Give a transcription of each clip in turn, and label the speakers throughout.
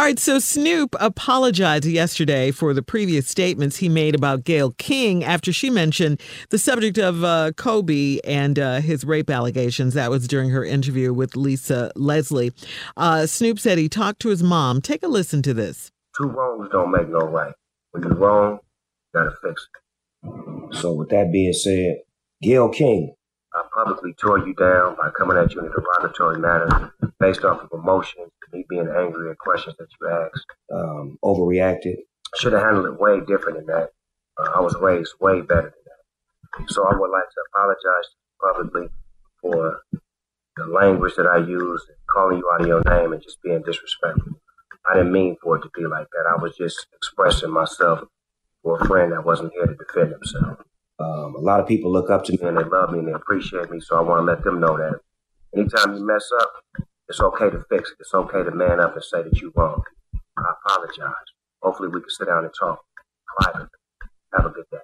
Speaker 1: All right, so Snoop apologized yesterday for the previous statements he made about Gayle King after she mentioned the subject of uh, Kobe and uh, his rape allegations. That was during her interview with Lisa Leslie. Uh, Snoop said he talked to his mom. Take a listen to this.
Speaker 2: Two wrongs don't make no right. When you're wrong, you gotta fix it.
Speaker 3: So with that being said, Gayle King,
Speaker 2: I publicly tore you down by coming at you in a derogatory manner based off of emotions, me being angry at questions that you asked.
Speaker 3: um, overreacted.
Speaker 2: Should have handled it way different than that. Uh, I was raised way better than that. So I would like to apologize publicly for the language that I used, calling you out of your name and just being disrespectful. I didn't mean for it to be like that. I was just expressing myself for a friend that wasn't here to defend himself.
Speaker 3: Um, a lot of people look up to me.
Speaker 2: And they love me and they appreciate me, so I want to let them know that anytime you mess up, it's okay to fix it. It's okay to man up and say that you're wrong. I apologize. Hopefully we can sit down and talk privately. Have a good day.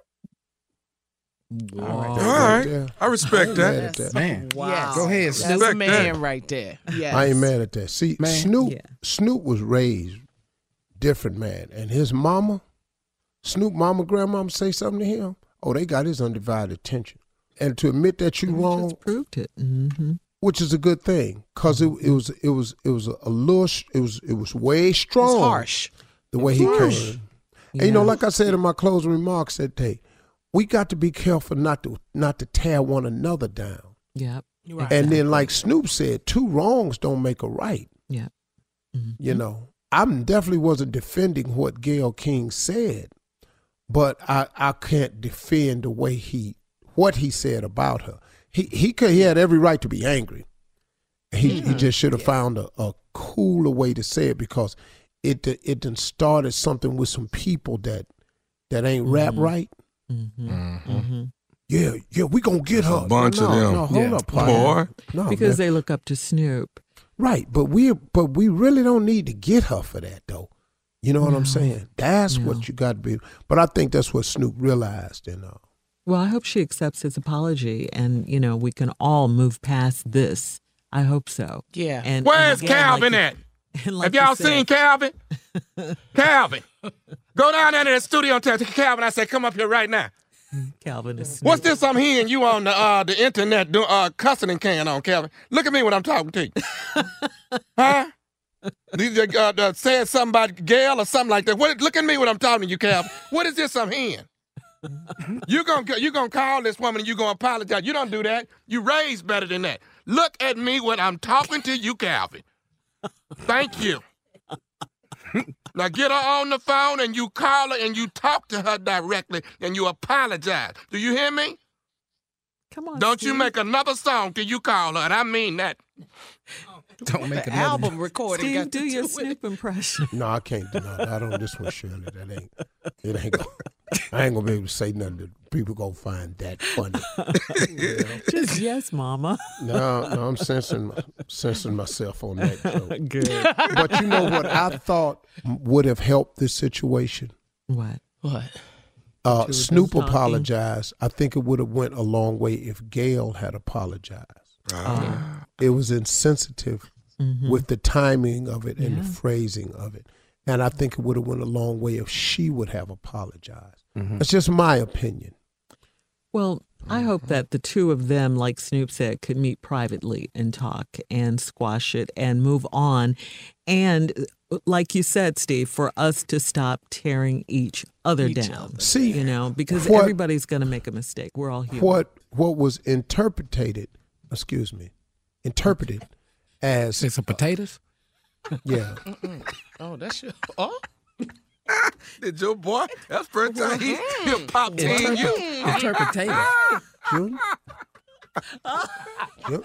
Speaker 4: All right,
Speaker 5: All right. I respect
Speaker 4: ain't
Speaker 5: that.
Speaker 4: at that.
Speaker 5: Man.
Speaker 4: Wow. Go ahead,
Speaker 5: That's
Speaker 4: Snoop.
Speaker 5: a man right there. Yes.
Speaker 4: I ain't mad at that. See,
Speaker 5: Man.
Speaker 4: Snoop,
Speaker 5: Yeah.
Speaker 4: Snoop was raised different, man, and his mama, Snoop, mama, grandmama say something to him. Oh, they got his undivided attention, and to admit that you wrong,
Speaker 1: proved it, mm-hmm.
Speaker 4: Which is a good thing, cause it, it mm-hmm. was it was it was a little it was it was way strong,
Speaker 5: harsh.
Speaker 4: the way he
Speaker 5: Harsh.
Speaker 4: came. And you know, like I said in my closing remarks that day, we got to be careful not to not to tear one another down.
Speaker 1: Yep.
Speaker 4: And then, like Snoop said, two wrongs don't make a right.
Speaker 1: Yeah. Mm-hmm.
Speaker 4: You know, I definitely wasn't defending what Gayle King said, but I, I can't defend the way he what he said about her. He he could he had every right to be angry. He he just should have found a, a cooler way to say it because it it done started something with some people that that ain't rap right.
Speaker 1: Mm-hmm.
Speaker 4: Yeah, yeah, we gonna get her.
Speaker 5: a bunch
Speaker 4: no,
Speaker 5: of them.
Speaker 4: No, hold
Speaker 5: Yeah.
Speaker 4: up, partner.
Speaker 5: Boy.
Speaker 4: No,
Speaker 1: because
Speaker 4: man.
Speaker 1: they look up to Snoop.
Speaker 4: Right, but we but we really don't need to get her for that though. You know what I'm saying? That's what you got to be. But I think that's what Snoop realized, and uh,
Speaker 1: Well, I hope she accepts his apology and, you know, we can all move past this. I hope so.
Speaker 5: Yeah.
Speaker 1: And
Speaker 6: Where's
Speaker 1: and again,
Speaker 6: Calvin
Speaker 1: like
Speaker 6: at?
Speaker 1: like
Speaker 6: Have
Speaker 1: you
Speaker 6: y'all
Speaker 1: said-
Speaker 6: seen Calvin? Calvin. Go down there to the studio and tell Calvin I said, come up here right now.
Speaker 1: Calvin is
Speaker 6: What's this I'm hearing you on the uh, the internet do, uh, cussing and can on, Calvin? Look at me when I'm talking to you. huh? These uh, uh, saying something about Gayle or something like that. What, look at me when I'm talking to you, Calvin. What is this I'm hearing? You gonna you gonna call this woman and you gonna apologize. You don't do that. You raised better than that. Look at me when I'm talking to you, Calvin. Thank you. Now get her on the phone and you call her and you talk to her directly and you apologize. Do you hear me?
Speaker 1: Come on.
Speaker 6: Don't you make another song till you call her, and I mean that.
Speaker 5: Oh, Don't make an album recording.
Speaker 1: Steve, do your
Speaker 5: with.
Speaker 1: Snoop impression.
Speaker 4: No, I can't do no, not on this one, Shirley. That ain't. It ain't. Gonna, I ain't gonna be able to say nothing that people gonna find that funny. You know?
Speaker 1: Just yes, Mama.
Speaker 4: No, no, I'm censoring, my- censoring myself on that. Joke.
Speaker 1: Good.
Speaker 4: But you know what I thought would have helped this situation?
Speaker 1: What?
Speaker 5: What?
Speaker 4: Uh, Snoop apologized. I think it would have went a long way if Gayle had apologized.
Speaker 1: Oh.
Speaker 4: It was insensitive
Speaker 1: Mhm.
Speaker 4: with the timing of it and
Speaker 1: Yeah.
Speaker 4: the phrasing of it, and I think it would have went a long way if she would have apologized. That's just my opinion.
Speaker 1: Well, I hope that the two of them, like Snoop said, could meet privately and talk and squash it and move on. And uh, like you said, Steve, for us to stop tearing each other
Speaker 5: Each
Speaker 1: down.
Speaker 4: See,
Speaker 1: you know, because
Speaker 4: what-
Speaker 1: everybody's going to make a mistake. We're all human.
Speaker 4: What what was interpreted, excuse me, interpreted as
Speaker 5: Say some uh, potatoes.
Speaker 4: yeah.
Speaker 5: Oh, that's your. Oh,
Speaker 6: Did your boy? That's first time he, he mm-hmm. popped in you.
Speaker 5: interpretation.
Speaker 4: Junior? Ju-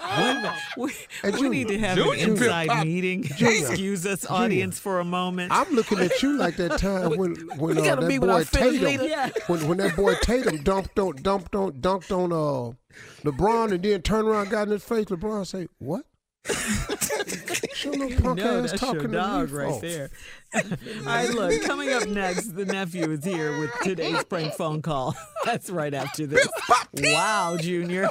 Speaker 1: We, we
Speaker 4: Junior.
Speaker 1: need to have
Speaker 6: Junior.
Speaker 1: an inside meeting.
Speaker 4: Junior.
Speaker 1: Excuse us, audience, for a moment.
Speaker 4: I'm looking at you like that time when when uh, that boy Tatum.
Speaker 1: Yeah.
Speaker 4: when when that boy Tatum dumped on dumped on dunked on uh LeBron and then turned around got in his face. LeBron say what? Punk
Speaker 1: no,
Speaker 4: ass
Speaker 1: that's
Speaker 4: talking
Speaker 1: your dog right
Speaker 4: for.
Speaker 1: there. All right, look, coming up next, the nephew is here with today's prank phone call. That's right after this. Wow, Junior.